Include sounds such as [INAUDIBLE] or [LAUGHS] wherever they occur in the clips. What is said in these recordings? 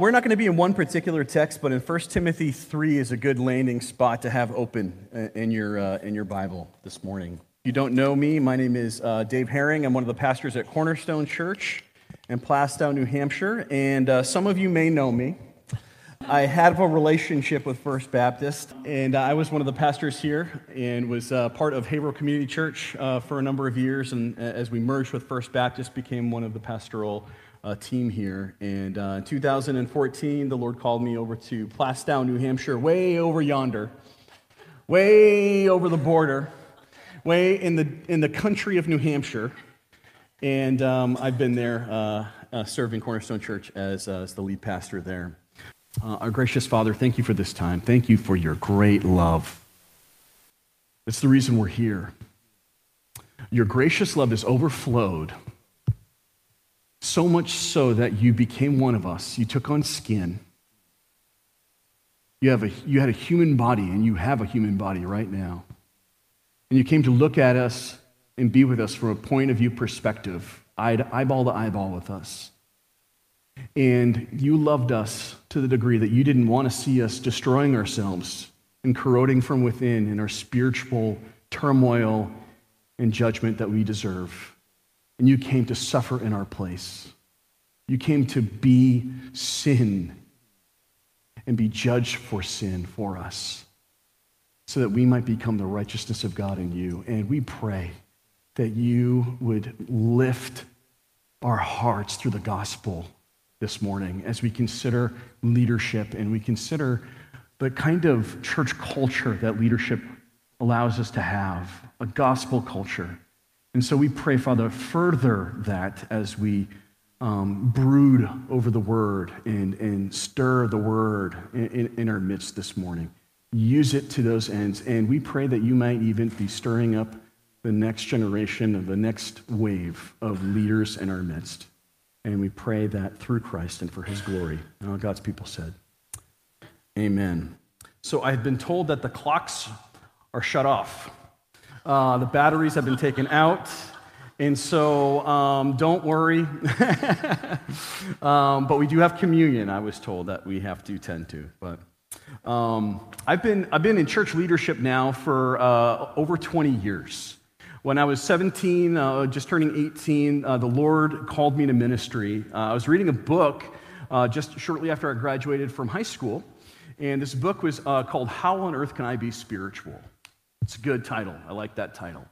We're not going to be in one particular text, but in 1 Timothy 3 is a good landing spot to have open in your, uh, in your Bible this morning. If you don't know me, my name is uh, Dave Herring. I'm one of the pastors at Cornerstone Church in Plaistow, New Hampshire, and uh, some of you may know me. I had a relationship with First Baptist, and I was one of the pastors here and was uh, part of Haverhill Community Church uh, for a number of years. And uh, as we merged with First Baptist, became one of the pastoral uh, team here. And uh, in 2014, the Lord called me over to Plaistow, New Hampshire, way over yonder, way over the border, way in the, in the country of New Hampshire. And um, I've been there uh, uh serving Cornerstone Church as, uh, as the lead pastor there. Uh, our gracious Father, thank you for this time. Thank you for your great love. It's the reason we're here. Your gracious love has overflowed so much so that you became one of us. You took on skin. You, have a, you had a human body, and you have a human body right now. And you came to look at us and be with us from a point of view perspective, eyeball to eyeball with us. And you loved us to the degree that you didn't want to see us destroying ourselves and corroding from within in our spiritual turmoil and judgment that we deserve and you came to suffer in our place. You came to be sin and be judged for sin for us so that we might become the righteousness of God in you. And we pray that you would lift our hearts through the gospel this morning as we consider leadership and we consider the kind of church culture that leadership allows us to have a gospel culture and so we pray, Father, further that as we um, brood over the word and, and stir the word in, in, in, our midst this morning. Use it to those ends. And we pray that you might even be stirring up the next generation of the next wave of leaders in our midst. And we pray that through Christ and for his glory. And all God's people said, Amen. So I've been told that the clocks are shut off. Uh, the batteries have been taken out. And so um, don't worry. [LAUGHS] um, but we do have communion, I was told that we have to tend to. But um, I've, been, I've been in church leadership now for uh, over 20 years. When I was 17, uh, just turning 18, uh, the Lord called me to ministry. Uh, I was reading a book uh, just shortly after I graduated from high school. And this book was called How on Earth Can I Be Spiritual? It's a good title. I like that title.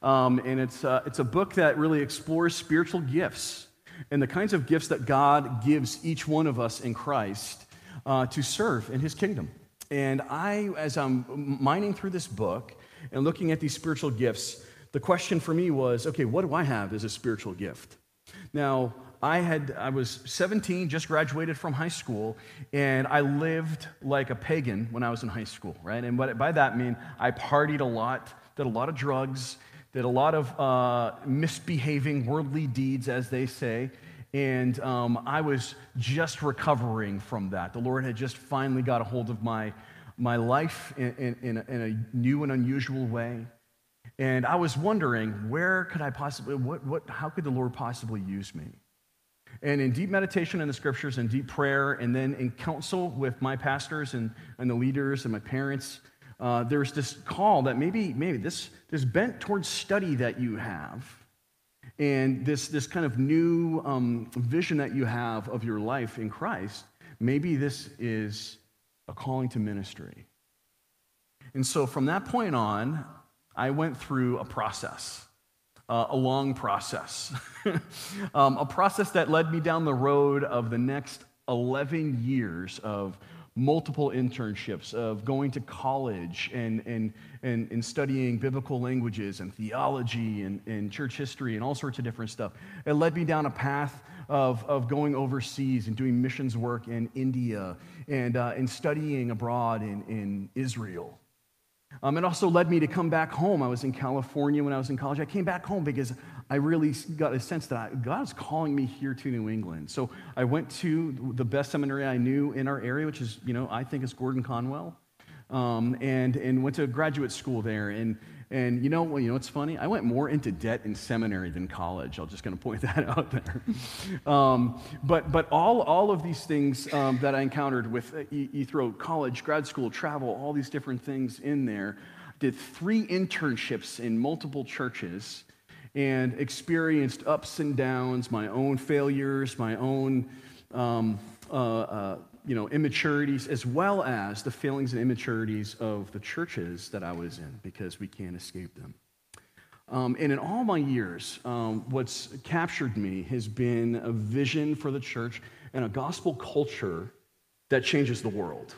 Um, and it's, uh, it's a book that really explores spiritual gifts and the kinds of gifts that God gives each one of us in Christ uh, to serve in his kingdom. And I, as I'm mining through this book and looking at these spiritual gifts, the question for me was okay, what do I have as a spiritual gift? Now, I had I was 17, just graduated from high school, and I lived like a pagan when I was in high school, right? And by that I mean I partied a lot, did a lot of drugs, did a lot of uh, misbehaving worldly deeds, as they say, and um, I was just recovering from that. The Lord had just finally got a hold of my my life in, in, in, a, in a new and unusual way. And I was wondering, where could I possibly, what, what, how could the Lord possibly use me? And in deep meditation in the scriptures and deep prayer, and then in counsel with my pastors and, and the leaders and my parents, uh, there's this call that maybe, maybe this, this bent towards study that you have, and this, this kind of new um, vision that you have of your life in Christ, maybe this is a calling to ministry. And so from that point on, I went through a process uh, a long process, [LAUGHS] um, a process that led me down the road of the next 11 years of multiple internships, of going to college and, and, and, and studying biblical languages and theology and, and church history and all sorts of different stuff. It led me down a path of, of going overseas and doing missions work in India and, uh, and studying abroad in, in Israel. Um, it also led me to come back home. I was in California when I was in college. I came back home because I really got a sense that God is calling me here to New England. So I went to the best seminary I knew in our area, which is, you know, I think is Gordon Conwell. um, and, and went to graduate school there. And, and you know, well, you know what's funny? I went more into debt in seminary than college. I'm just going to point [LAUGHS] that out there. Um, but but all, all of these things um, that I encountered with, you, you throw college, grad school, travel, all these different things in there. Did three internships in multiple churches and experienced ups and downs, my own failures, my own um, uh, uh, you know, immaturities, as well as the failings and immaturities of the churches that I was in, because we can't escape them. Um, and in all my years, um, what's captured me has been a vision for the church and a gospel culture that changes the world.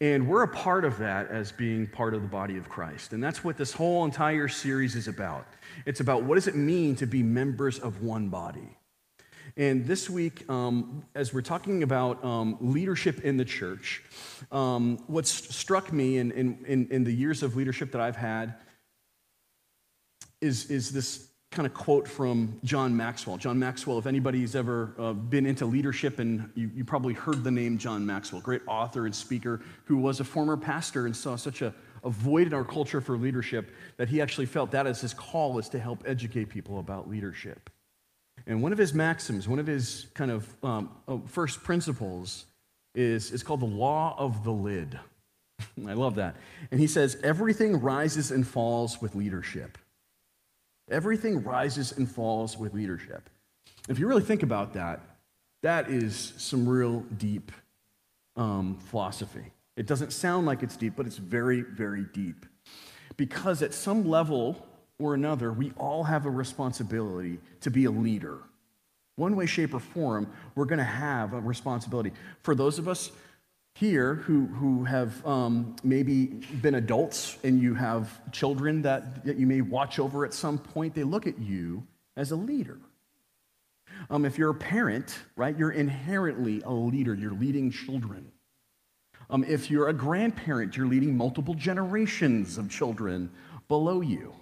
And we're a part of that as being part of the body of Christ. And that's what this whole entire series is about. It's about what does it mean to be members of one body? And this week, um, as we're talking about um, leadership in the church, um, what's struck me in, in, in, the years of leadership that I've had is, is this kind of quote from John Maxwell. John Maxwell, if anybody's ever uh, been into leadership, and you, you probably heard the name John Maxwell, great author and speaker who was a former pastor and saw such a, a void in our culture for leadership that he actually felt that as his call is to help educate people about leadership. And one of his maxims, one of his kind of um, uh, first principles is, is called the law of the lid. [LAUGHS] I love that. And he says, everything rises and falls with leadership. Everything rises and falls with leadership. If you really think about that, that is some real deep um, philosophy. It doesn't sound like it's deep, but it's very, very deep. Because at some level, or another, we all have a responsibility to be a leader. One way, shape, or form, we're going to have a responsibility. For those of us here who, who have um, maybe been adults and you have children that, that you may watch over at some point, they look at you as a leader. Um, if you're a parent, right, you're inherently a leader. You're leading children. Um, if you're a grandparent, you're leading multiple generations of children below you.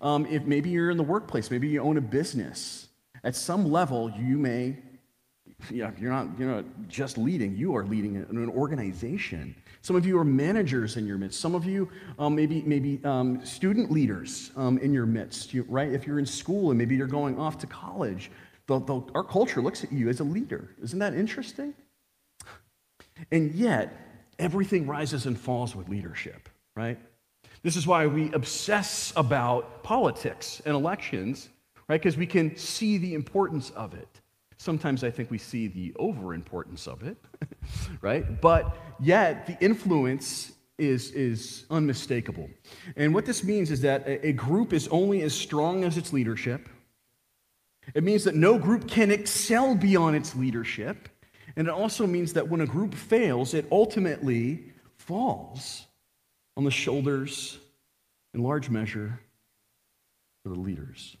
Um, if maybe you're in the workplace, maybe you own a business. At some level, you may, yeah, you're not, you're not just leading, you are leading an organization. Some of you are managers in your midst. Some of you, um, maybe, maybe um, student leaders um, in your midst, you, right? If you're in school and maybe you're going off to college, the, the, our culture looks at you as a leader. Isn't that interesting? And yet, everything rises and falls with leadership, right? This is why we obsess about politics and elections, right? Because we can see the importance of it. Sometimes I think we see the overimportance of it, [LAUGHS] right? But yet the influence is, is unmistakable. And what this means is that a, a group is only as strong as its leadership. It means that no group can excel beyond its leadership. And it also means that when a group fails, it ultimately falls on the shoulders, in large measure, of the leaders.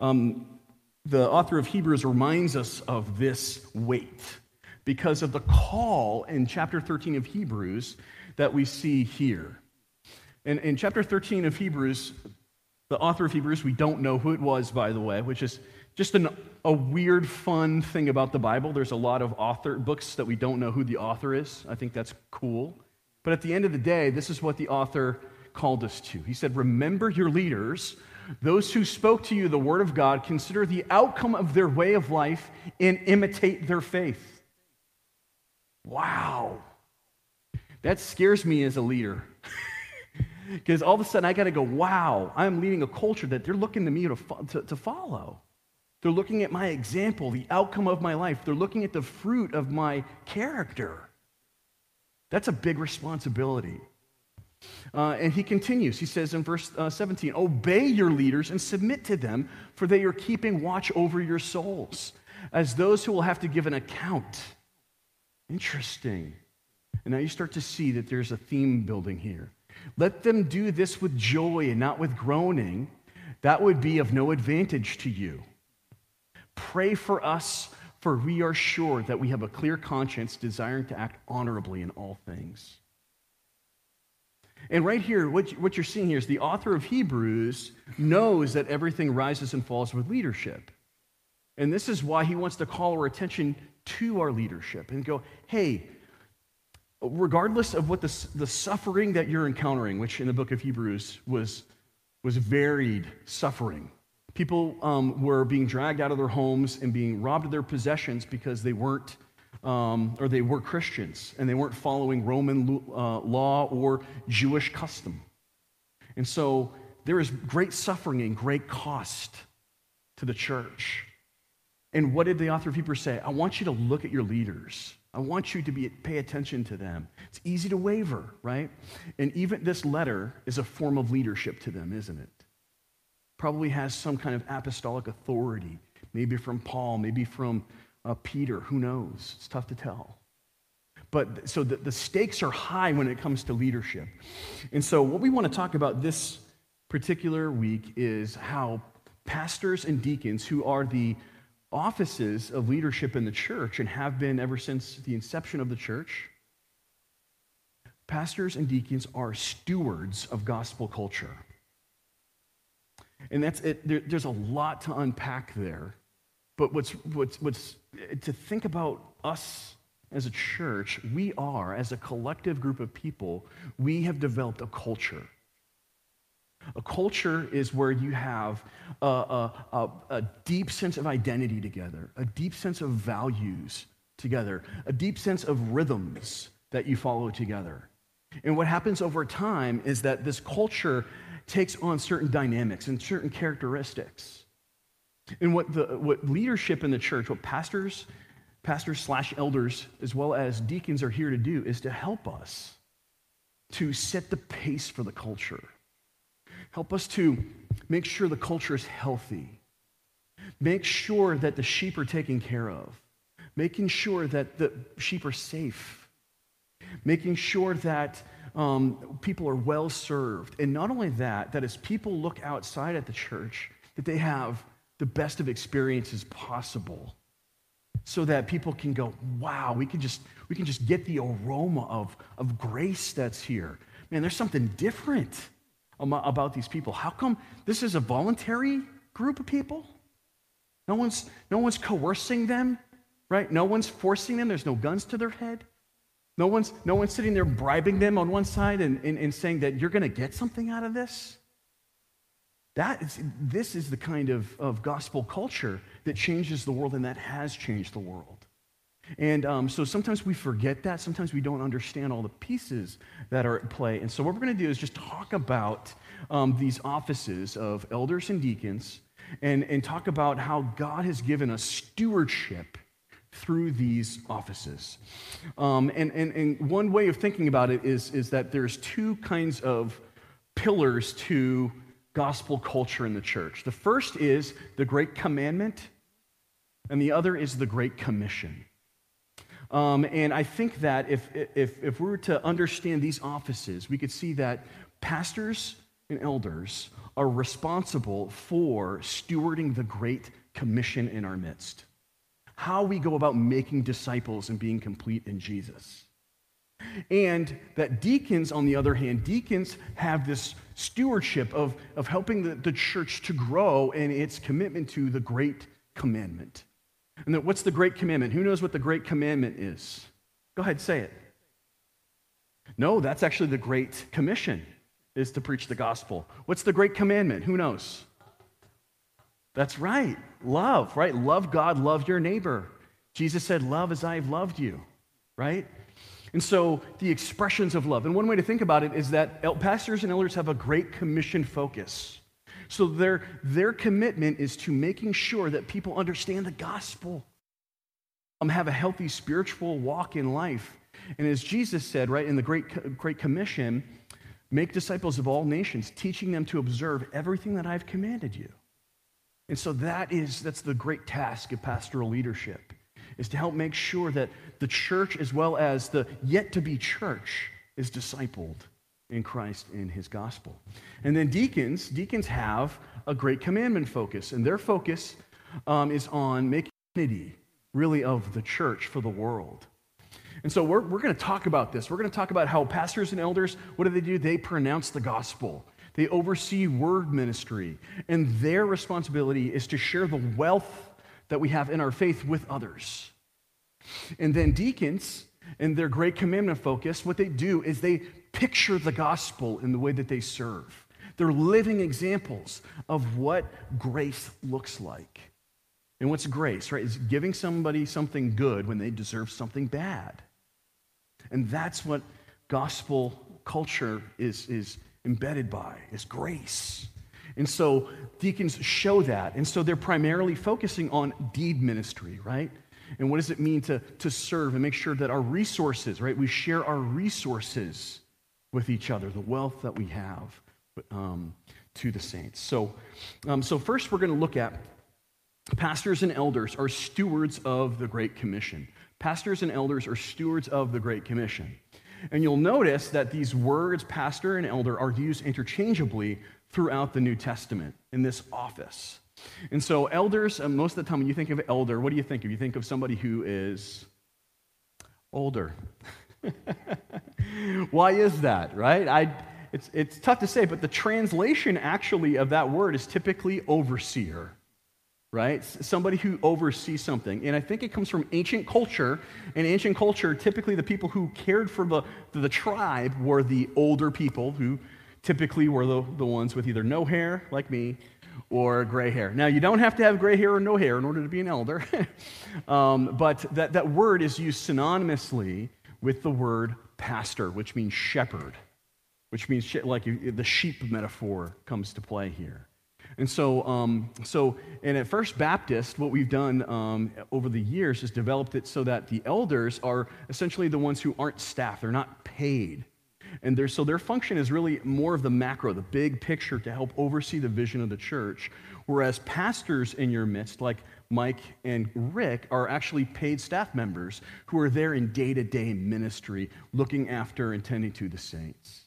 Um, the author of Hebrews reminds us of this weight because of the call in chapter 13 of Hebrews that we see here. In, in chapter 13 of Hebrews, the author of Hebrews, we don't know who it was, by the way, which is just an, a weird, fun thing about the Bible. There's a lot of author books that we don't know who the author is. I think that's cool. But at the end of the day, this is what the author called us to. He said, Remember your leaders, those who spoke to you the word of God, consider the outcome of their way of life and imitate their faith. Wow. That scares me as a leader. [LAUGHS] Because all of a sudden I got to go, wow, I'm leading a culture that they're looking to me to, to, to follow. They're looking at my example, the outcome of my life. They're looking at the fruit of my character. That's a big responsibility. Uh, and he continues. He says in verse uh, 17, Obey your leaders and submit to them, for they are keeping watch over your souls, as those who will have to give an account. Interesting. And now you start to see that there's a theme building here. Let them do this with joy and not with groaning. That would be of no advantage to you. Pray for us for we are sure that we have a clear conscience, desiring to act honorably in all things. And right here, what, you're seeing here is the author of Hebrews knows that everything rises and falls with leadership. And this is why he wants to call our attention to our leadership and go, hey, regardless of what the, the suffering that you're encountering, which in the book of Hebrews was, was varied suffering. People um, were being dragged out of their homes and being robbed of their possessions because they weren't, um, or they were Christians and they weren't following Roman uh, law or Jewish custom. And so there is great suffering and great cost to the church. And what did the author of Hebrews say? I want you to look at your leaders. I want you to be, pay attention to them. It's easy to waver, right? And even this letter is a form of leadership to them, isn't it? Probably has some kind of apostolic authority, maybe from Paul, maybe from uh, Peter. Who knows? It's tough to tell. But so the, the stakes are high when it comes to leadership. And so, what we want to talk about this particular week is how pastors and deacons, who are the offices of leadership in the church and have been ever since the inception of the church, pastors and deacons are stewards of gospel culture. And that's it. There, there's a lot to unpack there. But what's, what's, what's to think about us as a church, we are, as a collective group of people, we have developed a culture. A culture is where you have a, a, a, a, deep sense of identity together, a deep sense of values together, a deep sense of rhythms that you follow together. And what happens over time is that this culture takes on certain dynamics and certain characteristics. And what, the, what leadership in the church, what pastors, pastors slash elders, as well as deacons are here to do is to help us to set the pace for the culture Help us to make sure the culture is healthy. Make sure that the sheep are taken care of. Making sure that the sheep are safe. Making sure that um, people are well served. And not only that, that as people look outside at the church, that they have the best of experiences possible so that people can go, wow, we can just, we can just get the aroma of, of grace that's here. Man, there's something different about these people. How come this is a voluntary group of people? No one's, no one's coercing them, right? No one's forcing them. There's no guns to their head. No one's, no one's sitting there bribing them on one side and, and, and saying that you're going to get something out of this. That is, this is the kind of, of gospel culture that changes the world and that has changed the world. And um, so sometimes we forget that. Sometimes we don't understand all the pieces that are at play. And so what we're going to do is just talk about um, these offices of elders and deacons and, and talk about how God has given us stewardship through these offices. Um, and, and, and one way of thinking about it is, is that there's two kinds of pillars to gospel culture in the church. The first is the Great Commandment, and the other is the Great Commission. Um, and I think that if, if, if we were to understand these offices, we could see that pastors and elders are responsible for stewarding the Great Commission in our midst. How we go about making disciples and being complete in Jesus. And that deacons, on the other hand, deacons have this stewardship of, of helping the, the church to grow in its commitment to the Great Commandment. And that what's the great commandment? Who knows what the great commandment is? Go ahead, say it. No, that's actually the great commission is to preach the gospel. What's the great commandment? Who knows? That's right. Love, right? Love God, love your neighbor. Jesus said, Love as I've loved you, right? And so the expressions of love. And one way to think about it is that pastors and elders have a great commission focus. So their, their commitment is to making sure that people understand the gospel, um, have a healthy spiritual walk in life. And as Jesus said, right, in the Great, Great Commission, make disciples of all nations, teaching them to observe everything that I've commanded you. And so that is, that's the great task of pastoral leadership, is to help make sure that the church as well as the yet to be church is discipled in Christ in his gospel. And then deacons, deacons have a great commandment focus, and their focus um, is on making unity, really, of the church for the world. And so we're, we're going to talk about this. We're going to talk about how pastors and elders, what do they do? They pronounce the gospel. They oversee word ministry, and their responsibility is to share the wealth that we have in our faith with others. And then deacons, and their great commandment focus, what they do is they picture the gospel in the way that they serve. They're living examples of what grace looks like. And what's grace, right? Is giving somebody something good when they deserve something bad. And that's what gospel culture is, is embedded by, is grace. And so deacons show that. And so they're primarily focusing on deed ministry, right? And what does it mean to, to serve and make sure that our resources, right? We share our resources with each other, the wealth that we have um, to the saints. So, um, so first we're going to look at pastors and elders are stewards of the Great Commission. Pastors and elders are stewards of the Great Commission. And you'll notice that these words, pastor and elder, are used interchangeably throughout the New Testament in this office. And so, elders, uh, most of the time when you think of elder, what do you think of? You think of somebody who is older. [LAUGHS] Why is that, right? I, it's, it's tough to say, but the translation actually of that word is typically overseer right? Somebody who oversees something. And I think it comes from ancient culture. In ancient culture, typically the people who cared for the, the tribe were the older people who typically were the, the ones with either no hair, like me, or gray hair. Now, you don't have to have gray hair or no hair in order to be an elder, [LAUGHS] um, but that, that word is used synonymously with the word pastor, which means shepherd, which means like the sheep metaphor comes to play here. And so, um, so and at First Baptist, what we've done um, over the years is developed it so that the elders are essentially the ones who aren't staff, they're not paid. And so their function is really more of the macro, the big picture to help oversee the vision of the church. Whereas pastors in your midst, like Mike and Rick, are actually paid staff members who are there in day to day ministry, looking after and tending to the saints.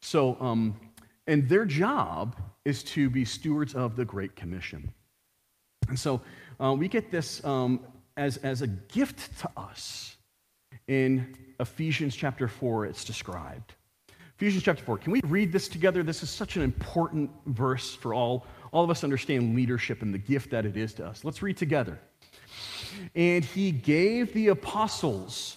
So, um, and their job is to be stewards of the Great Commission. And so uh, we get this um, as, as a gift to us in Ephesians chapter 4, it's described. Ephesians chapter 4. Can we read this together? This is such an important verse for all, all of us understand leadership and the gift that it is to us. Let's read together. And he gave the apostles,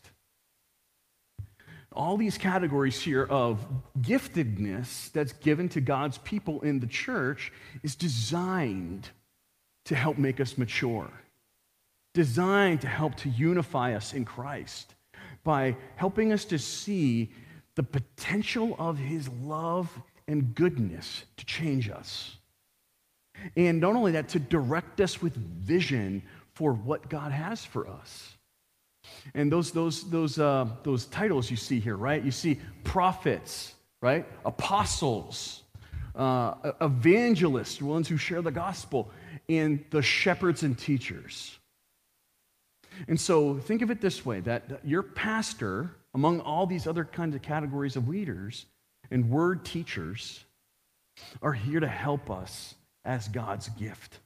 All these categories here of giftedness that's given to God's people in the church is designed to help make us mature, designed to help to unify us in Christ by helping us to see the potential of his love and goodness to change us. And not only that, to direct us with vision for what God has for us. And those, those, those, uh, those titles you see here, right? You see prophets, right? Apostles, uh, evangelists, ones who share the gospel, and the shepherds and teachers. And so think of it this way that your pastor, among all these other kinds of categories of leaders and word teachers, are here to help us as God's gift.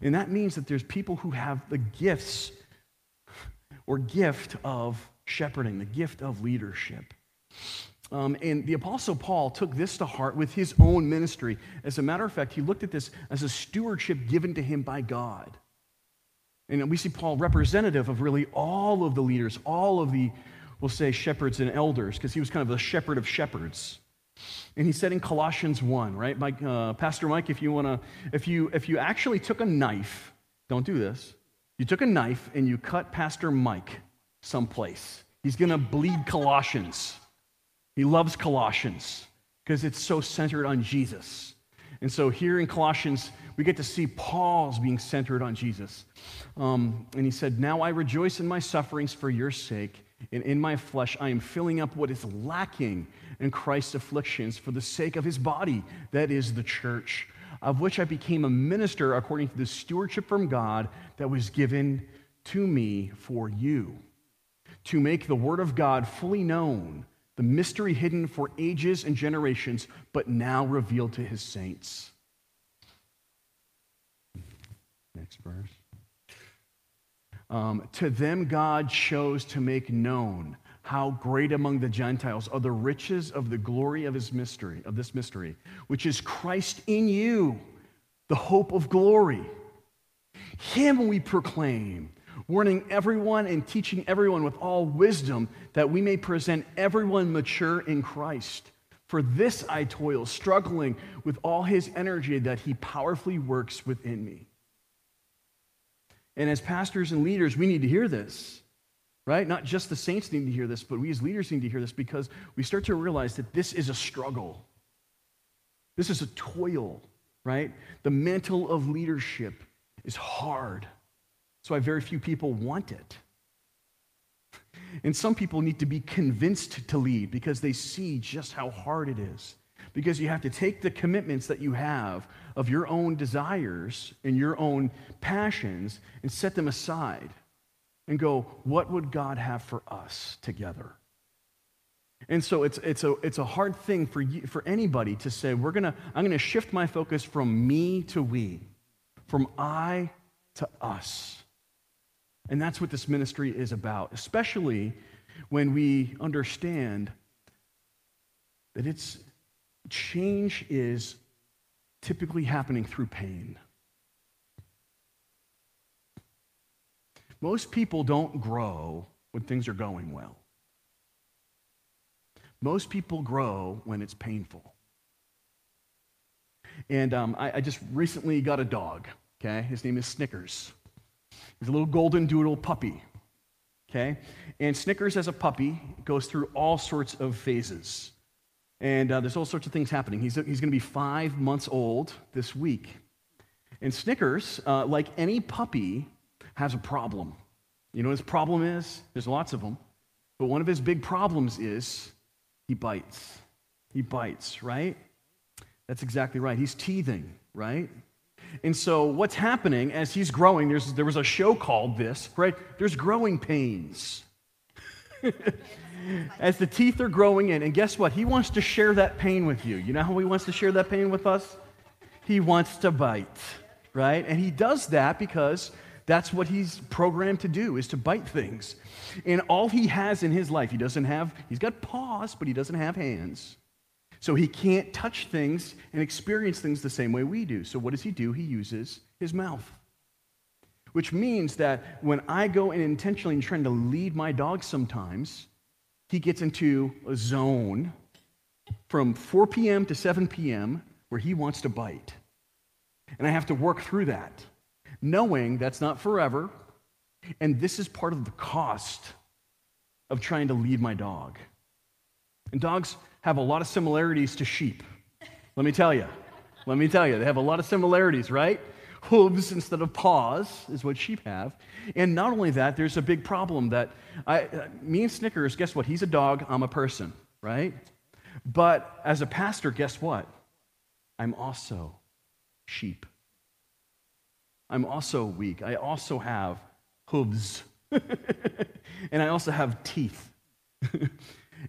And that means that there's people who have the gifts or gift of shepherding, the gift of leadership. Um, and the Apostle Paul took this to heart with his own ministry. As a matter of fact, he looked at this as a stewardship given to him by God. And we see Paul representative of really all of the leaders, all of the, we'll say, shepherds and elders, because he was kind of the shepherd of shepherds. And he said in Colossians 1, right? Mike, uh, Pastor Mike, if you want to, if you, if you actually took a knife, don't do this, you took a knife and you cut Pastor Mike someplace, he's going to bleed Colossians. He loves Colossians because it's so centered on Jesus. And so here in Colossians, we get to see Paul's being centered on Jesus. Um, and he said, Now I rejoice in my sufferings for your sake, and in my flesh I am filling up what is lacking in Christ's afflictions for the sake of his body, that is the church, of which I became a minister according to the stewardship from God that was given to me for you, to make the word of God fully known, the mystery hidden for ages and generations, but now revealed to his saints. Next verse. Um, to them, God chose to make known how great among the Gentiles are the riches of the glory of his mystery, of this mystery, which is Christ in you, the hope of glory. Him we proclaim, warning everyone and teaching everyone with all wisdom, that we may present everyone mature in Christ. For this I toil, struggling with all his energy that he powerfully works within me. And as pastors and leaders, we need to hear this, right? Not just the saints need to hear this, but we as leaders need to hear this because we start to realize that this is a struggle. This is a toil, right? The mantle of leadership is hard. That's why very few people want it. And some people need to be convinced to lead because they see just how hard it is. Because you have to take the commitments that you have of your own desires and your own passions and set them aside and go, what would God have for us together? And so it's, it's, a, it's a hard thing for, you, for anybody to say, we're gonna, I'm going to shift my focus from me to we, from I to us. And that's what this ministry is about, especially when we understand that it's change is typically happening through pain. Most people don't grow when things are going well. Most people grow when it's painful. And um, I, I just recently got a dog, okay? His name is Snickers. He's a little golden doodle puppy. Okay? And Snickers, as a puppy, goes through all sorts of phases. And uh, there's all sorts of things happening. He's, he's going to be five months old this week. And Snickers, uh, like any puppy, has a problem. You know his problem is? There's lots of them. But one of his big problems is he bites. He bites, right? That's exactly right. He's teething, right? And so, what's happening as he's growing, there's, there was a show called this, right? There's growing pains. [LAUGHS] as the teeth are growing in. And guess what? He wants to share that pain with you. You know how he wants to share that pain with us? He wants to bite, right? And he does that because that's what he's programmed to do is to bite things. And all he has in his life, he doesn't have, he's got paws, but he doesn't have hands. So he can't touch things and experience things the same way we do. So what does he do? He uses his mouth. Which means that when I go and intentionally trying to lead my dog sometimes, he gets into a zone from 4 p.m. to 7 p.m. where he wants to bite. And I have to work through that, knowing that's not forever. And this is part of the cost of trying to lead my dog. And dogs have a lot of similarities to sheep. Let me tell you. Let me tell you. They have a lot of similarities, right? Hooves instead of paws is what sheep have. And not only that, there's a big problem that I, uh, me and Snickers, guess what? He's a dog, I'm a person, right? But as a pastor, guess what? I'm also sheep. I'm also weak. I also have hooves. [LAUGHS] and I also have teeth. [LAUGHS]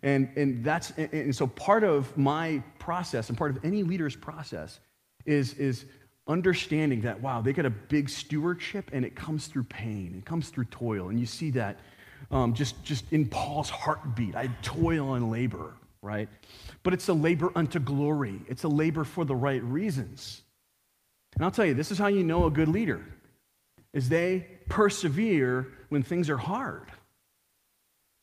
And, and that's and so part of my process and part of any leader's process is, is understanding that wow, they got a big stewardship and it comes through pain, it comes through toil. And you see that um, just, just in Paul's heartbeat. I toil and labor, right? But it's a labor unto glory. It's a labor for the right reasons. And I'll tell you, this is how you know a good leader is they persevere when things are hard.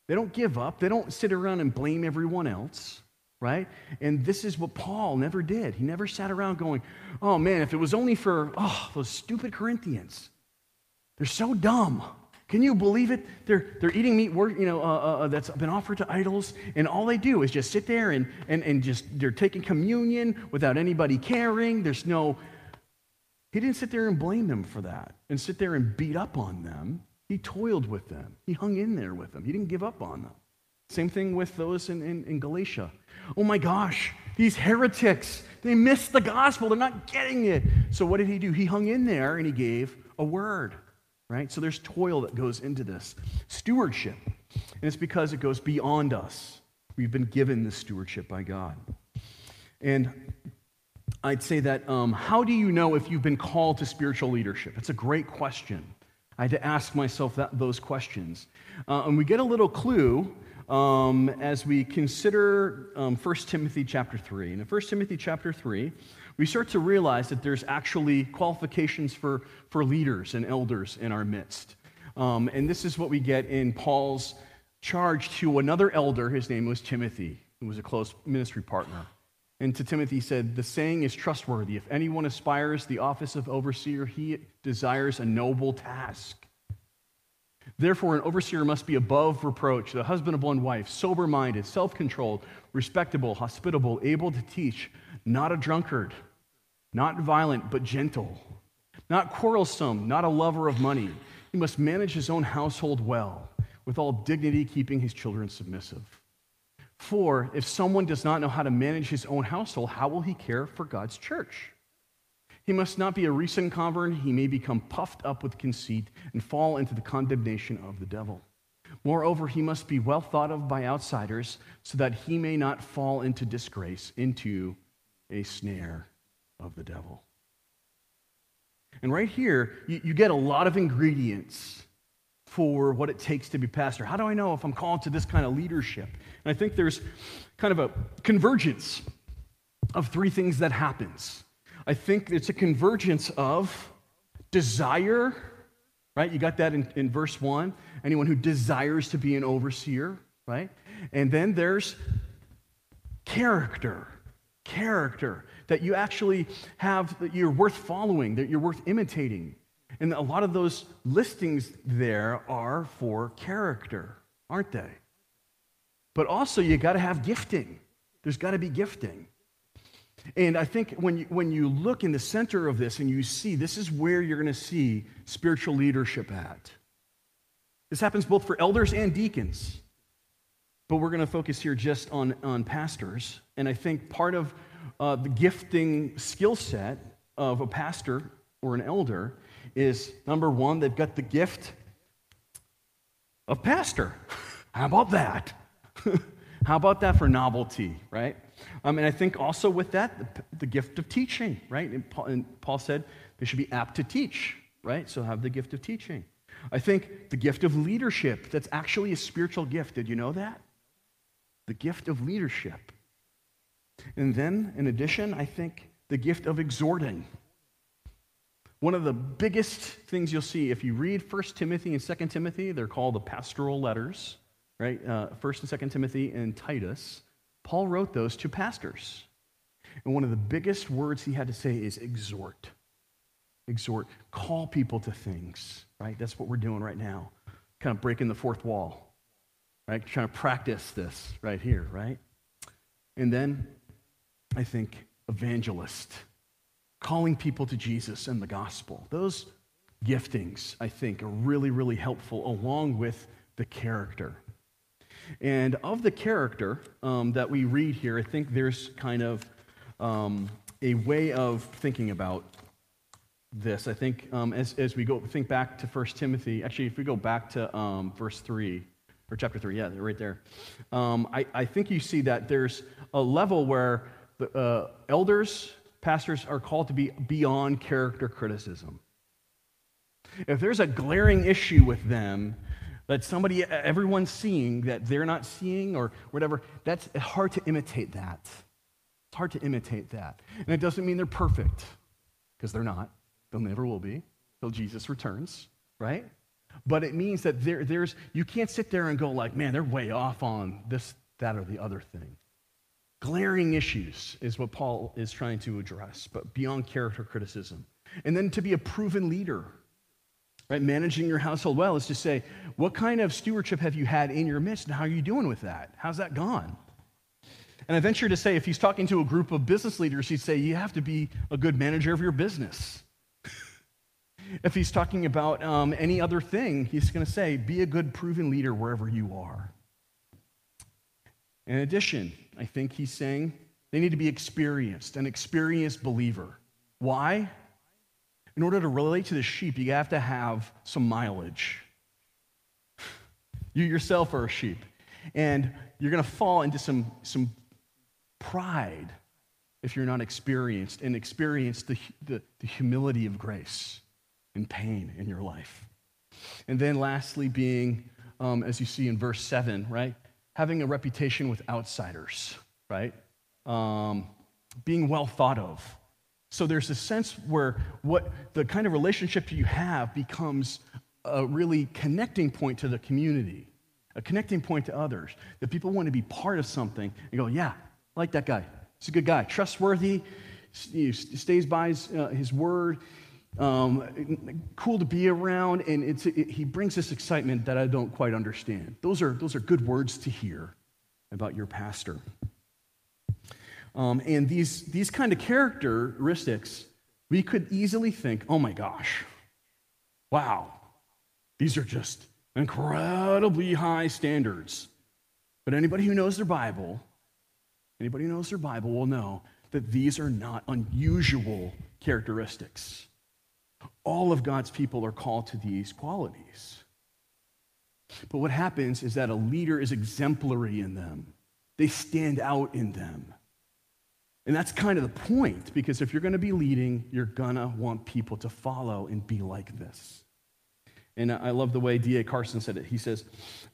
They don't give up. They don't sit around and blame everyone else, right? And this is what Paul never did. He never sat around going, oh man, if it was only for, oh, those stupid Corinthians. They're so dumb. Can you believe it? They're, they're eating meat you know, uh, uh, uh, that's been offered to idols, and all they do is just sit there and, and, and just, they're taking communion without anybody caring. There's no, he didn't sit there and blame them for that and sit there and beat up on them. He toiled with them. He hung in there with them. He didn't give up on them. Same thing with those in, in, in Galatia. Oh my gosh, these heretics, they missed the gospel. They're not getting it. So what did he do? He hung in there and he gave a word, right? So there's toil that goes into this. Stewardship. And it's because it goes beyond us. We've been given this stewardship by God. And I'd say that um, how do you know if you've been called to spiritual leadership? It's a great question. I had to ask myself that, those questions. Uh, and we get a little clue um, as we consider um, 1 Timothy chapter 3. And in 1 Timothy chapter 3, we start to realize that there's actually qualifications for, for leaders and elders in our midst. Um, and this is what we get in Paul's charge to another elder. His name was Timothy, who was a close ministry partner. And to Timothy, he said, The saying is trustworthy. If anyone aspires the office of overseer, he desires a noble task. Therefore, an overseer must be above reproach, the husband of one wife, sober minded, self controlled, respectable, hospitable, able to teach, not a drunkard, not violent, but gentle, not quarrelsome, not a lover of money. He must manage his own household well, with all dignity, keeping his children submissive. For if someone does not know how to manage his own household, how will he care for God's church? He must not be a recent convert. He may become puffed up with conceit and fall into the condemnation of the devil. Moreover, he must be well thought of by outsiders so that he may not fall into disgrace, into a snare of the devil. And right here, you, you get a lot of ingredients for what it takes to be pastor. How do I know if I'm called to this kind of leadership? And I think there's kind of a convergence of three things that happens. I think it's a convergence of desire, right? You got that in, in verse one. Anyone who desires to be an overseer, right? And then there's character, character that you actually have, that you're worth following, that you're worth imitating. And a lot of those listings there are for character, aren't they? But also, you got to have gifting. There's got to be gifting. And I think when you, when you look in the center of this and you see this is where you're going to see spiritual leadership at. This happens both for elders and deacons. But we're going to focus here just on, on pastors. And I think part of uh, the gifting skill set of a pastor or an elder is number one, they've got the gift of pastor. How about that? [LAUGHS] How about that for novelty, right? Um, and I think also with that, the, the gift of teaching, right? And Paul, and Paul said they should be apt to teach, right? So have the gift of teaching. I think the gift of leadership, that's actually a spiritual gift. Did you know that? The gift of leadership. And then, in addition, I think the gift of exhorting. One of the biggest things you'll see if you read 1 Timothy and 2 Timothy, they're called the pastoral letters right? Uh, First and Second Timothy and Titus. Paul wrote those to pastors, and one of the biggest words he had to say is exhort. Exhort. Call people to things. Right. That's what we're doing right now. Kind of breaking the fourth wall. Right. Trying to practice this right here. Right. And then I think evangelist, calling people to Jesus and the gospel. Those giftings, I think, are really, really helpful along with the character. And of the character um, that we read here, I think there's kind of um, a way of thinking about this. I think um, as, as we go think back to 1 Timothy, actually, if we go back to um, verse 3, or chapter 3, yeah, right there, um, I, I think you see that there's a level where the uh, elders, pastors are called to be beyond character criticism. If there's a glaring issue with them, that somebody, everyone's seeing that they're not seeing or whatever, that's hard to imitate that. It's hard to imitate that. And it doesn't mean they're perfect, because they're not. They'll never will be till Jesus returns, right? But it means that there, there's, you can't sit there and go like, man, they're way off on this, that, or the other thing. Glaring issues is what Paul is trying to address, but beyond character criticism. And then to be a proven leader, Right? Managing your household well is to say, what kind of stewardship have you had in your midst and how are you doing with that? How's that gone? And I venture to say, if he's talking to a group of business leaders, he'd say, you have to be a good manager of your business. [LAUGHS] if he's talking about um, any other thing, he's going to say, be a good, proven leader wherever you are. In addition, I think he's saying they need to be experienced, an experienced believer. Why? in order to relate to the sheep, you have to have some mileage. You yourself are a sheep. And you're going to fall into some, some pride if you're not experienced and experience the, the, the humility of grace and pain in your life. And then lastly, being, um, as you see in verse 7, right? Having a reputation with outsiders, right? Um, being well thought of. So there's a sense where what the kind of relationship you have becomes a really connecting point to the community, a connecting point to others. That people want to be part of something and go, yeah, I like that guy. He's a good guy, trustworthy, he stays by his, uh, his word, um, cool to be around, and it's, it, he brings this excitement that I don't quite understand. Those are, those are good words to hear about your pastor. Um, and these, these kind of characteristics, we could easily think, oh my gosh, wow, these are just incredibly high standards. But anybody who knows their Bible, anybody who knows their Bible will know that these are not unusual characteristics. All of God's people are called to these qualities. But what happens is that a leader is exemplary in them, they stand out in them. And that's kind of the point, because if you're going to be leading, you're going to want people to follow and be like this. And I love the way D.A. Carson said it. He says,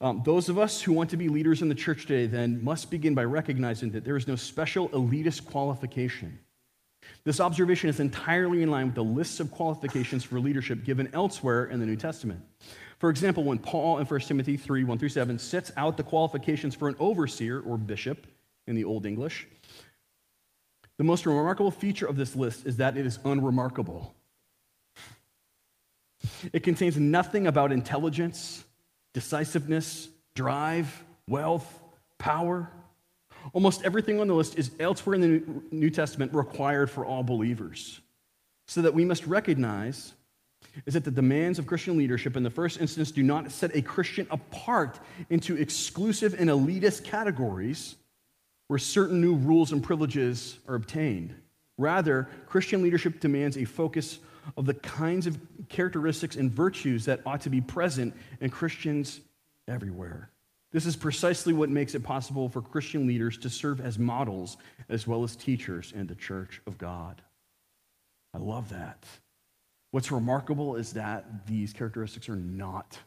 um, Those of us who want to be leaders in the church today then must begin by recognizing that there is no special elitist qualification. This observation is entirely in line with the lists of qualifications for leadership given elsewhere in the New Testament. For example, when Paul in 1 Timothy 3 1 through 7 sets out the qualifications for an overseer or bishop in the Old English, the most remarkable feature of this list is that it is unremarkable. It contains nothing about intelligence, decisiveness, drive, wealth, power. Almost everything on the list is elsewhere in the New Testament required for all believers. So that we must recognize is that the demands of Christian leadership in the first instance do not set a Christian apart into exclusive and elitist categories where certain new rules and privileges are obtained. Rather, Christian leadership demands a focus of the kinds of characteristics and virtues that ought to be present in Christians everywhere. This is precisely what makes it possible for Christian leaders to serve as models as well as teachers in the church of God. I love that. What's remarkable is that these characteristics are not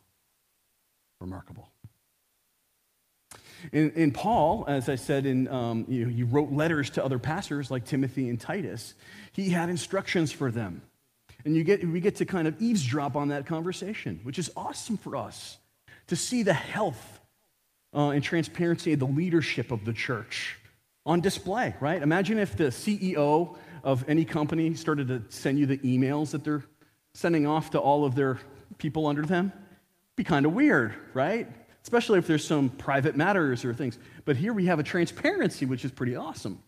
remarkable. In, Paul, as I said, in, um, you know, he wrote letters to other pastors like Timothy and Titus. He had instructions for them. And you get, we get to kind of eavesdrop on that conversation, which is awesome for us to see the health uh, and transparency of the leadership of the church on display, right? Imagine if the CEO of any company started to send you the emails that they're sending off to all of their people under them. It'd be kind of weird, right? especially if there's some private matters or things. But here we have a transparency, which is pretty awesome.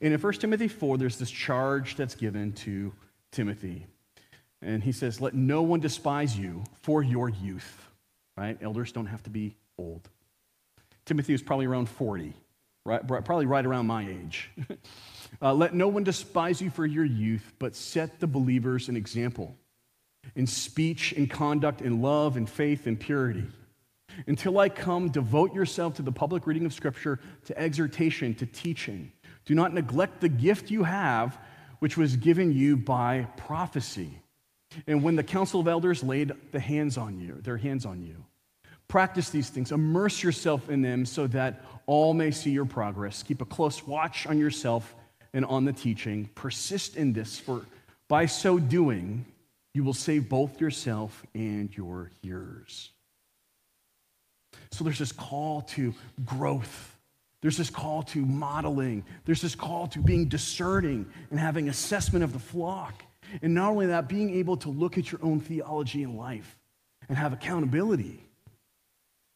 And in 1 Timothy 4, there's this charge that's given to Timothy. And he says, Let no one despise you for your youth. Right? Elders don't have to be old. Timothy was probably around 40, right? probably right around my age. [LAUGHS] uh, Let no one despise you for your youth, but set the believers an example in speech, in conduct, in love, in faith, in purity. Until I come, devote yourself to the public reading of Scripture, to exhortation, to teaching. Do not neglect the gift you have, which was given you by prophecy. And when the council of elders laid the hands on you, their hands on you, practice these things, immerse yourself in them so that all may see your progress. Keep a close watch on yourself and on the teaching. Persist in this, for by so doing, you will save both yourself and your hearers. So there's this call to growth. There's this call to modeling. There's this call to being discerning and having assessment of the flock. And not only that, being able to look at your own theology and life and have accountability.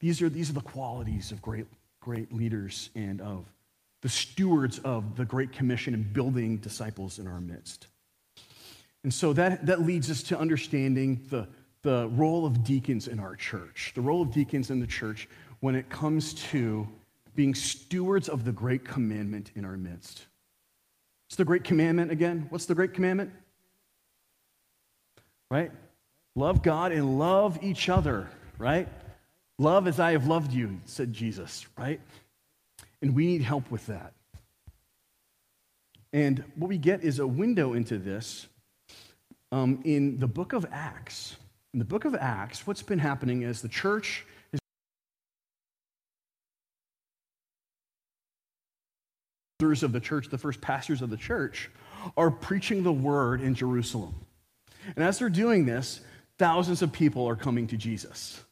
These are, these are the qualities of great, great leaders and of the stewards of the Great Commission and building disciples in our midst. And so that, that leads us to understanding the, the role of deacons in our church, the role of deacons in the church when it comes to being stewards of the great commandment in our midst. What's the great commandment again? What's the great commandment? Right? Love God and love each other, right? Love as I have loved you, said Jesus, right? And we need help with that. And what we get is a window into this um, in the book of Acts. In the book of Acts, what's been happening is the church is of the church, the first pastors of the church, are preaching the word in Jerusalem. And as they're doing this, thousands of people are coming to Jesus.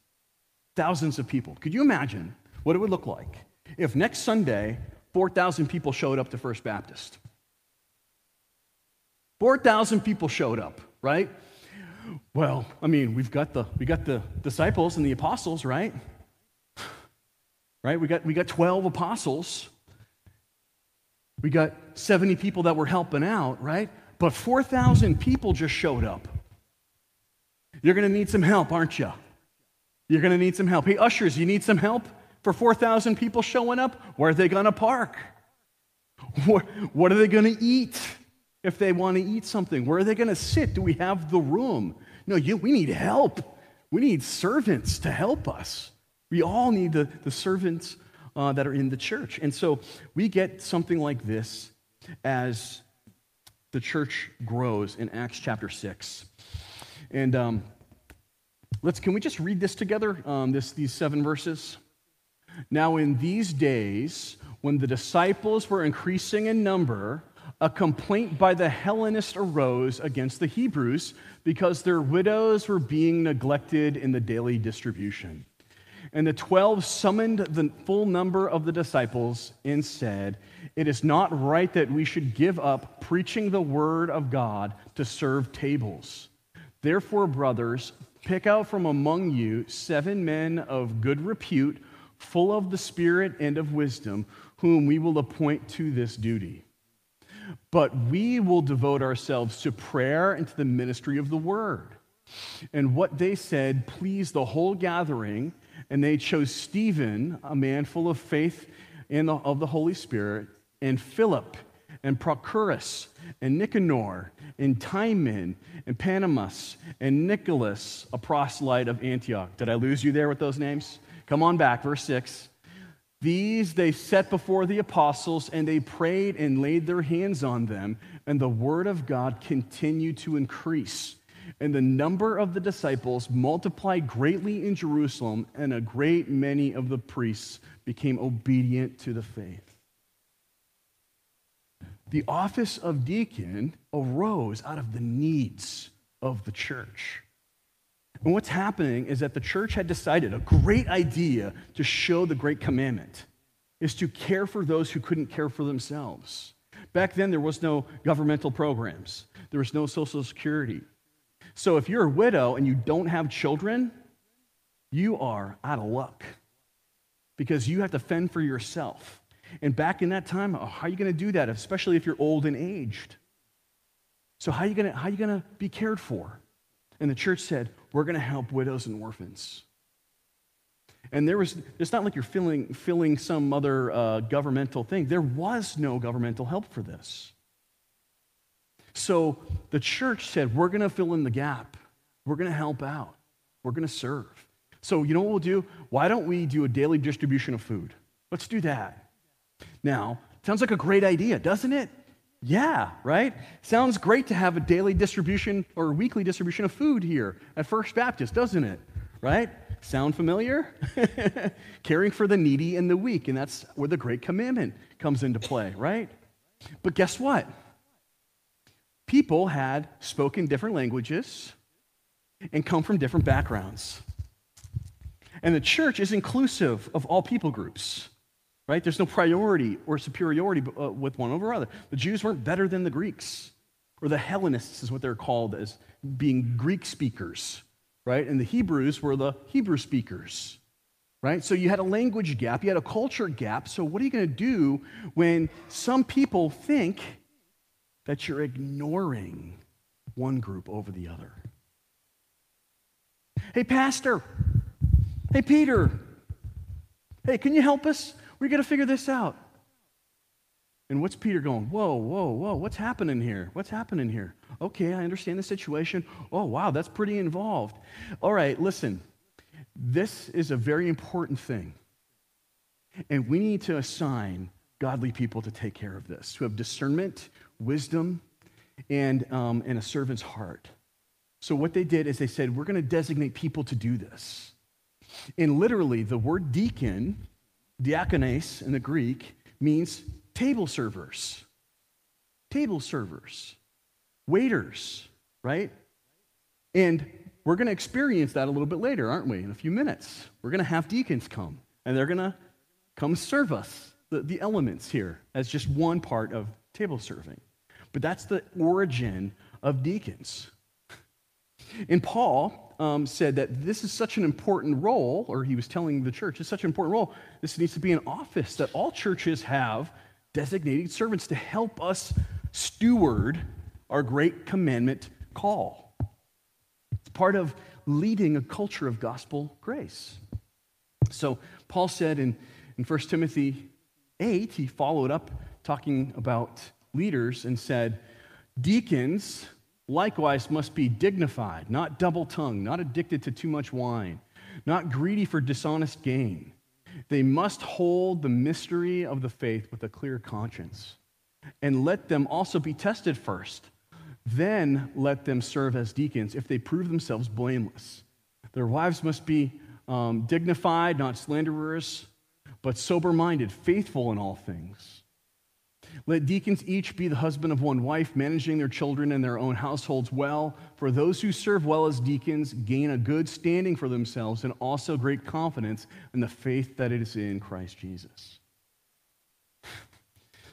Thousands of people. Could you imagine what it would look like if next Sunday 4,000 people showed up to First Baptist? 4,000 people showed up, right? Well, I mean, we've got the we got the disciples and the apostles, right? [SIGHS] Right? We got we got 12 apostles. We got 70 people that were helping out, right? But 4,000 people just showed up. You're going to need some help, aren't you? You're going to need some help. Hey, ushers, you need some help for 4,000 people showing up? Where are they going to park? What are they going to eat if they want to eat something? Where are they going to sit? Do we have the room? No, you, we need help. We need servants to help us. We all need the, the servants uh, that are in the church. And so we get something like this as the church grows in Acts chapter 6. And um, let's, can we just read this together, um, this, these seven verses? Now, in these days, when the disciples were increasing in number, a complaint by the Hellenists arose against the Hebrews because their widows were being neglected in the daily distribution. And the twelve summoned the full number of the disciples and said, It is not right that we should give up preaching the word of God to serve tables. Therefore, brothers, pick out from among you seven men of good repute, full of the Spirit and of wisdom, whom we will appoint to this duty. But we will devote ourselves to prayer and to the ministry of the word. And what they said pleased the whole gathering and they chose Stephen, a man full of faith and of the Holy Spirit, and Philip, and Prochorus, and Nicanor, and Timon, and Parmenas, and Nicholas, a proselyte of Antioch. Did I lose you there with those names? Come on back, verse 6. These they set before the apostles, and they prayed and laid their hands on them, and the word of God continued to increase. And the number of the disciples multiplied greatly in Jerusalem, and a great many of the priests became obedient to the faith. The office of deacon arose out of the needs of the church. And what's happening is that the church had decided a great idea to show the great commandment is to care for those who couldn't care for themselves. Back then, there was no governmental programs, there was no social security. So if you're a widow and you don't have children, you are out of luck because you have to fend for yourself. And back in that time, oh, how are you going to do that, especially if you're old and aged? So, how are you going to, be cared for? And the church said, We're going to help widows and orphans. And there was, it's not like you're filling, filling some other uh, governmental thing. There was no governmental help for this. So the church said, We're going to fill in the gap. We're going to help out. We're going to serve. So, you know what we'll do? Why don't we do a daily distribution of food? Let's do that. Now, sounds like a great idea, doesn't it? Yeah, right? Sounds great to have a daily distribution or weekly distribution of food here at First Baptist, doesn't it? Right? Sound familiar? [LAUGHS] Caring for the needy and the weak, and that's where the Great Commandment comes into play, right? But guess what? people had spoken different languages and come from different backgrounds. And the church is inclusive of all people groups, right? There's no priority or superiority uh, with one over other. The Jews weren't better than the Greeks, or the Hellenists is what they're called as being Greek speakers, right? And the Hebrews were the Hebrew speakers, right? So you had a language gap, you had a culture gap. So what are you going to do when some people think that you're ignoring one group over the other. Hey, Pastor. Hey, Peter. Hey, can you help us? We're going to figure this out. And what's Peter going? Whoa, whoa, whoa, what's happening here? What's happening here? Okay, I understand the situation. Oh, wow, that's pretty involved. All right, listen. This is a very important thing. And we need to assign godly people to take care of this, who have discernment, wisdom, and, um, and a servant's heart. So, what they did is they said, We're going to designate people to do this. And literally, the word deacon, diakonos in the Greek, means table servers. Table servers, waiters, right? And we're going to experience that a little bit later, aren't we? In a few minutes. We're going to have deacons come, and they're going to come serve us the, the elements here as just one part of table serving. But that's the origin of deacons. And Paul um, said that this is such an important role, or he was telling the church, it's such an important role. This needs to be an office that all churches have designated servants to help us steward our great commandment call. It's part of leading a culture of gospel grace. So Paul said in, in 1 Timothy 8, he followed up talking about leaders and said, Deacons likewise must be dignified, not double tongued, not addicted to too much wine, not greedy for dishonest gain. They must hold the mystery of the faith with a clear conscience. And let them also be tested first. Then let them serve as deacons if they prove themselves blameless. Their wives must be um, dignified, not slanderers, but sober minded, faithful in all things. Let deacons each be the husband of one wife, managing their children and their own households well. For those who serve well as deacons gain a good standing for themselves and also great confidence in the faith that is in Christ Jesus. [LAUGHS]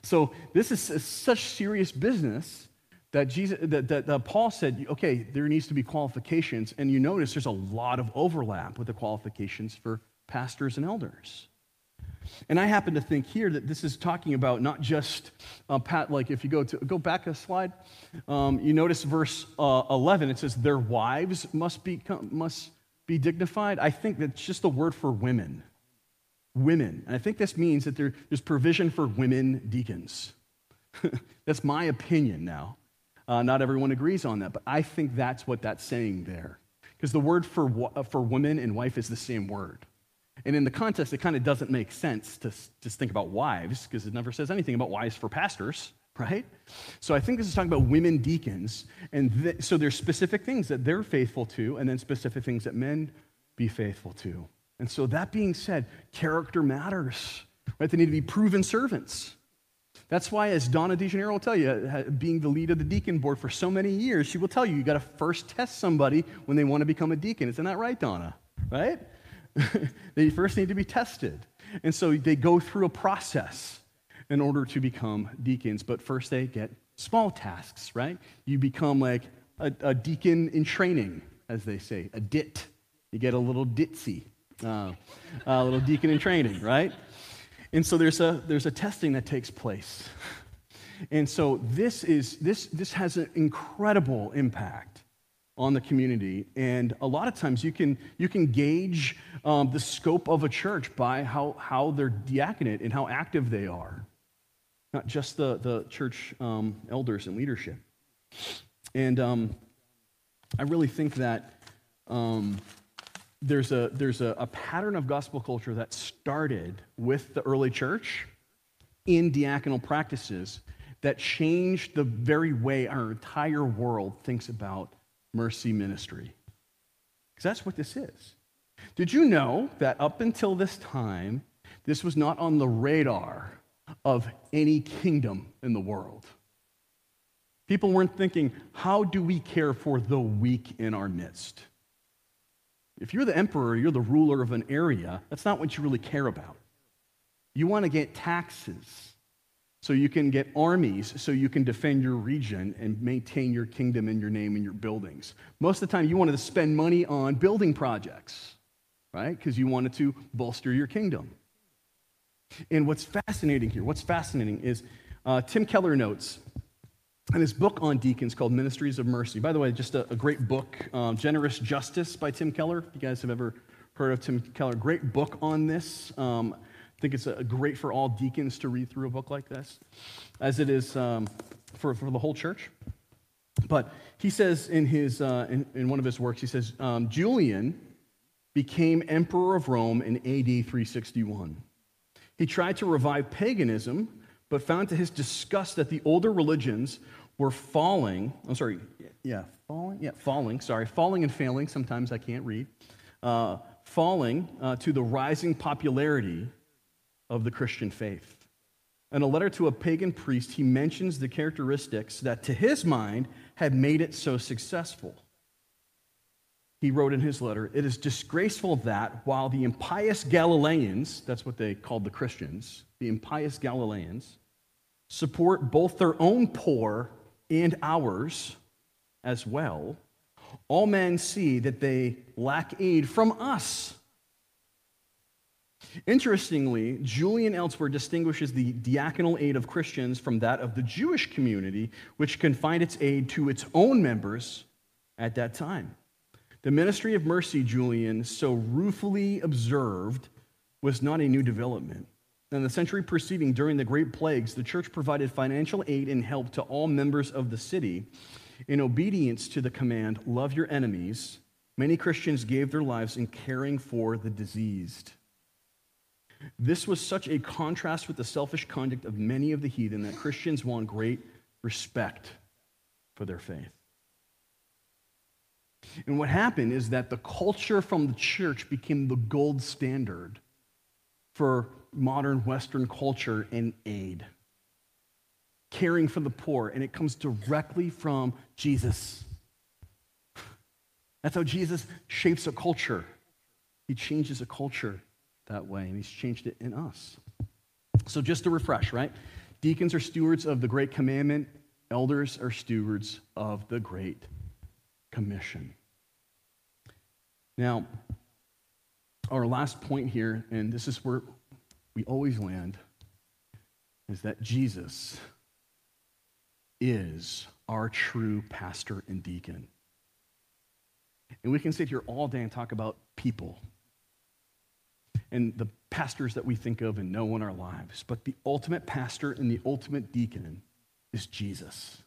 So, this is such serious business that, Jesus, that, that, that Paul said, okay, there needs to be qualifications. And you notice there's a lot of overlap with the qualifications for pastors and elders. And I happen to think here that this is talking about not just uh, Pat, like if you go to go back a slide, um, you notice verse uh, 11. It says their wives must be must be dignified. I think that's just the word for women, women, and I think this means that there, there's provision for women deacons. [LAUGHS] that's my opinion now. Uh, not everyone agrees on that, but I think that's what that's saying there, because the word for for woman and wife is the same word. And in the context, it kind of doesn't make sense to just think about wives because it never says anything about wives for pastors, [LAUGHS] right? So I think this is talking about women deacons. And th- so there's specific things that they're faithful to, and then specific things that men be faithful to. And so that being said, character matters, right? They need to be proven servants. That's why, as Donna DeGeneiro will tell you, being the lead of the deacon board for so many years, she will tell you you got to first test somebody when they want to become a deacon. Isn't that right, Donna? Right? [LAUGHS] they first need to be tested. And so they go through a process in order to become deacons. But first, they get small tasks, right? You become like a, a deacon in training, as they say, a dit. You get a little ditzy, uh, a little deacon in training, right? And so there's a, there's a testing that takes place. And so this, is, this, this has an incredible impact on the community. And a lot of times you can, you can gauge um, the scope of a church by how, how their diaconate and how active they are, not just the, the church um, elders and leadership. And um, I really think that um, there's, a, there's a, a pattern of gospel culture that started with the early church in diaconal practices that changed the very way our entire world thinks about mercy ministry. Because that's what this is. Did you know that up until this time, this was not on the radar of any kingdom in the world? People weren't thinking, how do we care for the weak in our midst? If you're the emperor, you're the ruler of an area, that's not what you really care about. You want to get taxes so you can get armies so you can defend your region and maintain your kingdom and your name and your buildings. Most of the time, you wanted to spend money on building projects, right? Because you wanted to bolster your kingdom. And what's fascinating here, what's fascinating is uh, Tim Keller notes in his book on deacons called Ministries of Mercy. By the way, just a, a great book, um, Generous Justice by Tim Keller. If you guys have ever heard of Tim Keller, great book on this. Um, I think it's a great for all deacons to read through a book like this, as it is um, for, for the whole church. But he says in, his, uh, in, in one of his works, he says, um, Julian became emperor of Rome in AD 361. He tried to revive paganism but found to his disgust that the older religions were falling. I'm sorry, yeah, falling, yeah, falling, sorry, falling and failing. Sometimes I can't read. Uh, falling uh, to the rising popularity of the Christian faith. In a letter to a pagan priest, he mentions the characteristics that, to his mind, had made it so successful. He wrote in his letter, It is disgraceful that while the impious Galileans, that's what they called the Christians, the impious Galileans, support both their own poor and ours as well, all men see that they lack aid from us. Interestingly, Julian elsewhere distinguishes the diaconal aid of Christians from that of the Jewish community, which confined its aid to its own members at that time. The ministry of mercy, Julian so ruefully observed, was not a new development. In the century preceding, during the Great Plagues, the church provided financial aid and help to all members of the city. In obedience to the command, love your enemies, many Christians gave their lives in caring for the diseased. This was such a contrast with the selfish conduct of many of the heathen that Christians won great respect for their faith. And what happened is that the culture from the church became the gold standard for modern Western culture and aid. Caring for the poor, and it comes directly from Jesus. That's how Jesus shapes a culture. He changes a culture that way, and He's changed it in us. So, just to refresh, right? Deacons are stewards of the Great Commandment, elders are stewards of the Great Commission. Now, our last point here, and this is where we always land, is that Jesus is our true pastor and deacon. And we can sit here all day and talk about people and the pastors that we think of and know in our lives, but the ultimate pastor and the ultimate deacon is Jesus.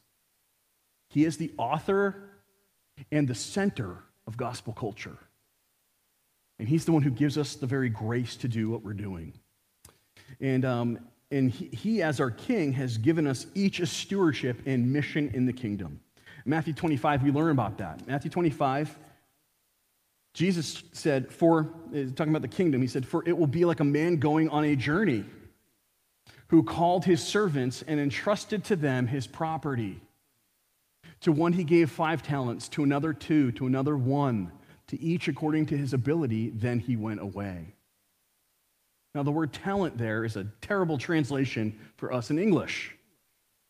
He is the author and the center of gospel culture. And he's the one who gives us the very grace to do what we're doing. And, um, and he, he, as our king, has given us each a stewardship and mission in the kingdom. Matthew 25, we learn about that. Matthew 25, Jesus said, for, talking about the kingdom, he said, for it will be like a man going on a journey who called his servants and entrusted to them his property. To one he gave five talents, to another two, to another one, to each according to his ability. Then he went away. Now, the word talent there is a terrible translation for us in English.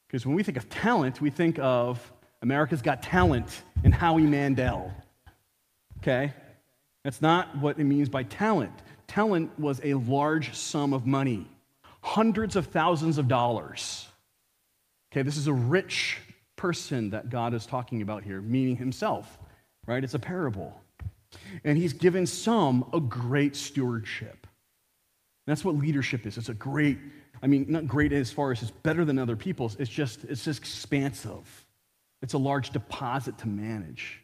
Because when we think of talent, we think of America's Got Talent and Howie Mandel. Okay? That's not what it means by talent. Talent was a large sum of money, hundreds of thousands of dollars. Okay, this is a rich person that God is talking about here, meaning himself, right? It's a parable. And he's given some a great stewardship. That's what leadership is. It's a great, I mean, not great as far as it's better than other people's, it's just, it's just expansive. It's a large deposit to manage.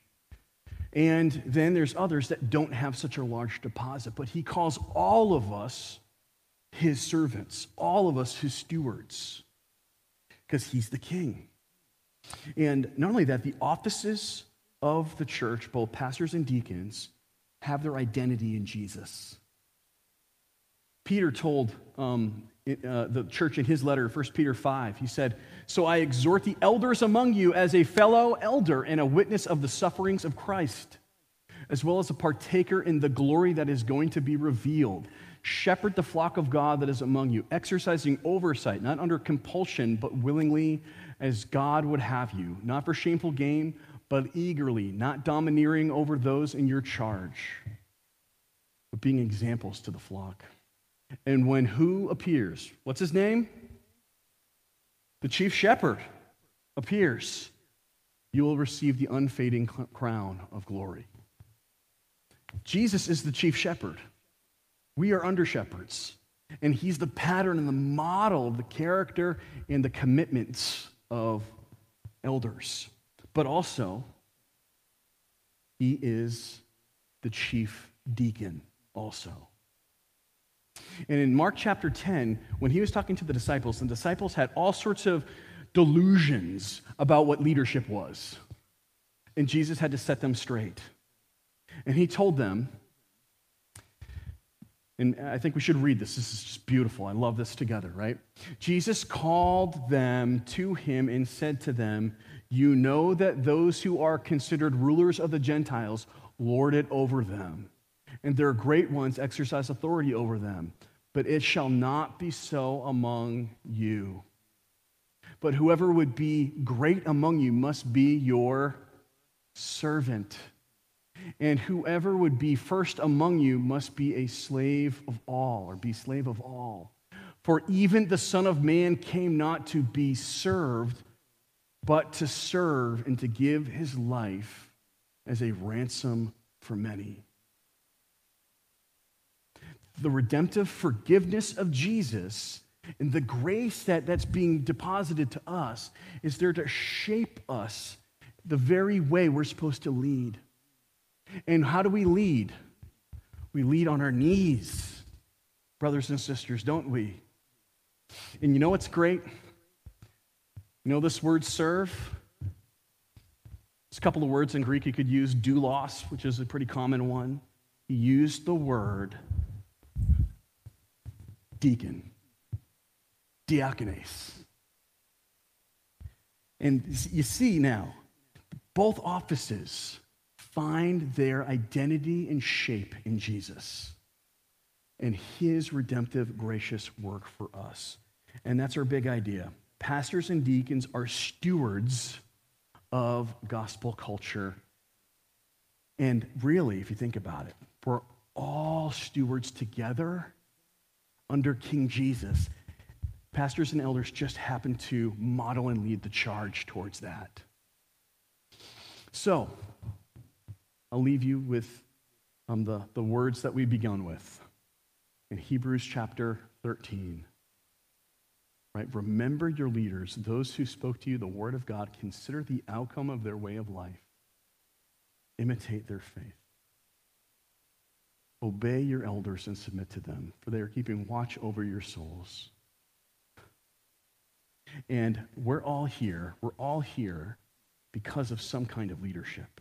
And then there's others that don't have such a large deposit, but he calls all of us his servants, all of us his stewards, because he's the king. And not only that, the offices of the church, both pastors and deacons, have their identity in Jesus. Peter told um, uh, the church in his letter, 1 Peter 5, he said, So I exhort the elders among you as a fellow elder and a witness of the sufferings of Christ, as well as a partaker in the glory that is going to be revealed. Shepherd the flock of God that is among you, exercising oversight, not under compulsion, but willingly as God would have you, not for shameful gain, but eagerly, not domineering over those in your charge, but being examples to the flock. And when who appears? What's his name? The chief shepherd appears. You will receive the unfading crown of glory. Jesus is the chief shepherd. We are under shepherds. And he's the pattern and the model of the character and the commitments of elders. But also, he is the chief deacon, also. And in Mark chapter 10, when he was talking to the disciples, the disciples had all sorts of delusions about what leadership was. And Jesus had to set them straight. And he told them, and I think we should read this. This is just beautiful. I love this together, right? Jesus called them to him and said to them, You know that those who are considered rulers of the Gentiles lord it over them, and their great ones exercise authority over them. But it shall not be so among you. But whoever would be great among you must be your servant. And whoever would be first among you must be a slave of all, or be slave of all. For even the Son of Man came not to be served, but to serve and to give his life as a ransom for many. The redemptive forgiveness of Jesus and the grace that, that's being deposited to us is there to shape us the very way we're supposed to lead. And how do we lead? We lead on our knees, brothers and sisters, don't we? And you know what's great? You know this word serve? It's a couple of words in Greek you could use, doulos, which is a pretty common one. He used the word deacon, diakonos. And you see now, both offices find their identity and shape in Jesus and his redemptive, gracious work for us. And that's our big idea. Pastors and deacons are stewards of gospel culture. And really, if you think about it, we're all stewards together under King Jesus. Pastors and elders just happen to model and lead the charge towards that. So, I'll leave you with um, the, the words that we begun with in Hebrews chapter 13. Right? Remember your leaders, those who spoke to you the word of God. Consider the outcome of their way of life. Imitate their faith. Obey your elders and submit to them, for they are keeping watch over your souls. And we're all here, we're all here because of some kind of leadership.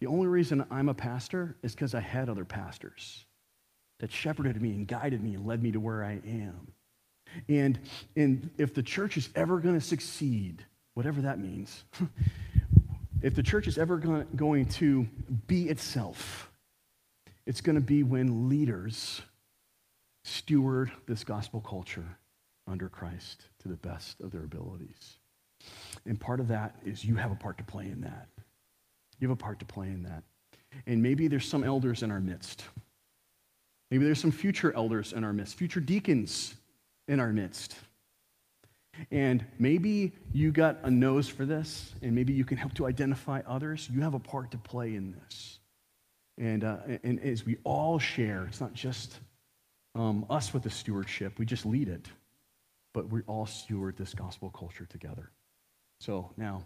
The only reason I'm a pastor is because I had other pastors that shepherded me and guided me and led me to where I am. And, and if the church is ever going to succeed, whatever that means, [LAUGHS] if the church is ever going to be itself, it's going to be when leaders steward this gospel culture under Christ to the best of their abilities. And part of that is you have a part to play in that. You have a part to play in that. And maybe there's some elders in our midst. Maybe there's some future elders in our midst, future deacons in our midst. And maybe you got a nose for this, and maybe you can help to identify others. You have a part to play in this. And, uh, and as we all share, it's not just um, us with the stewardship, we just lead it, but we all steward this gospel culture together. So now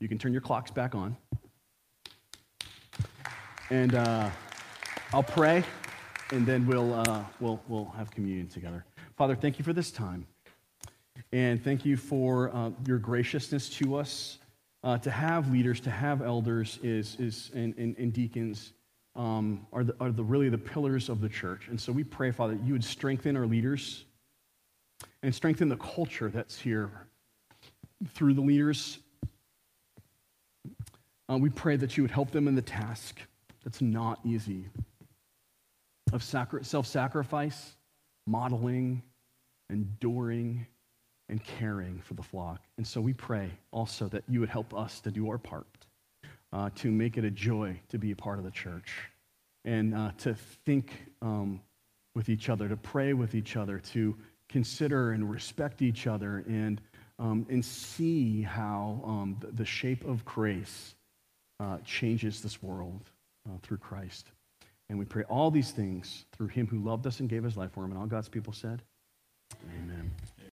you can turn your clocks back on. And uh, I'll pray, and then we'll, uh, we'll, we'll have communion together. Father, thank you for this time. And thank you for uh, your graciousness to us. Uh, to have leaders, to have elders is, is, and, and, and deacons um, are, the, are the, really the pillars of the church. And so we pray, Father, that you would strengthen our leaders and strengthen the culture that's here through the leaders. Uh, we pray that you would help them in the task that's not easy of sacri- self sacrifice, modeling, enduring, and caring for the flock. And so we pray also that you would help us to do our part uh, to make it a joy to be a part of the church and uh, to think um, with each other, to pray with each other, to consider and respect each other, and, um, and see how um, the, shape of grace uh, changes this world uh, through Christ. And we pray all these things through him who loved us and gave his life for him. And all God's people said, Amen.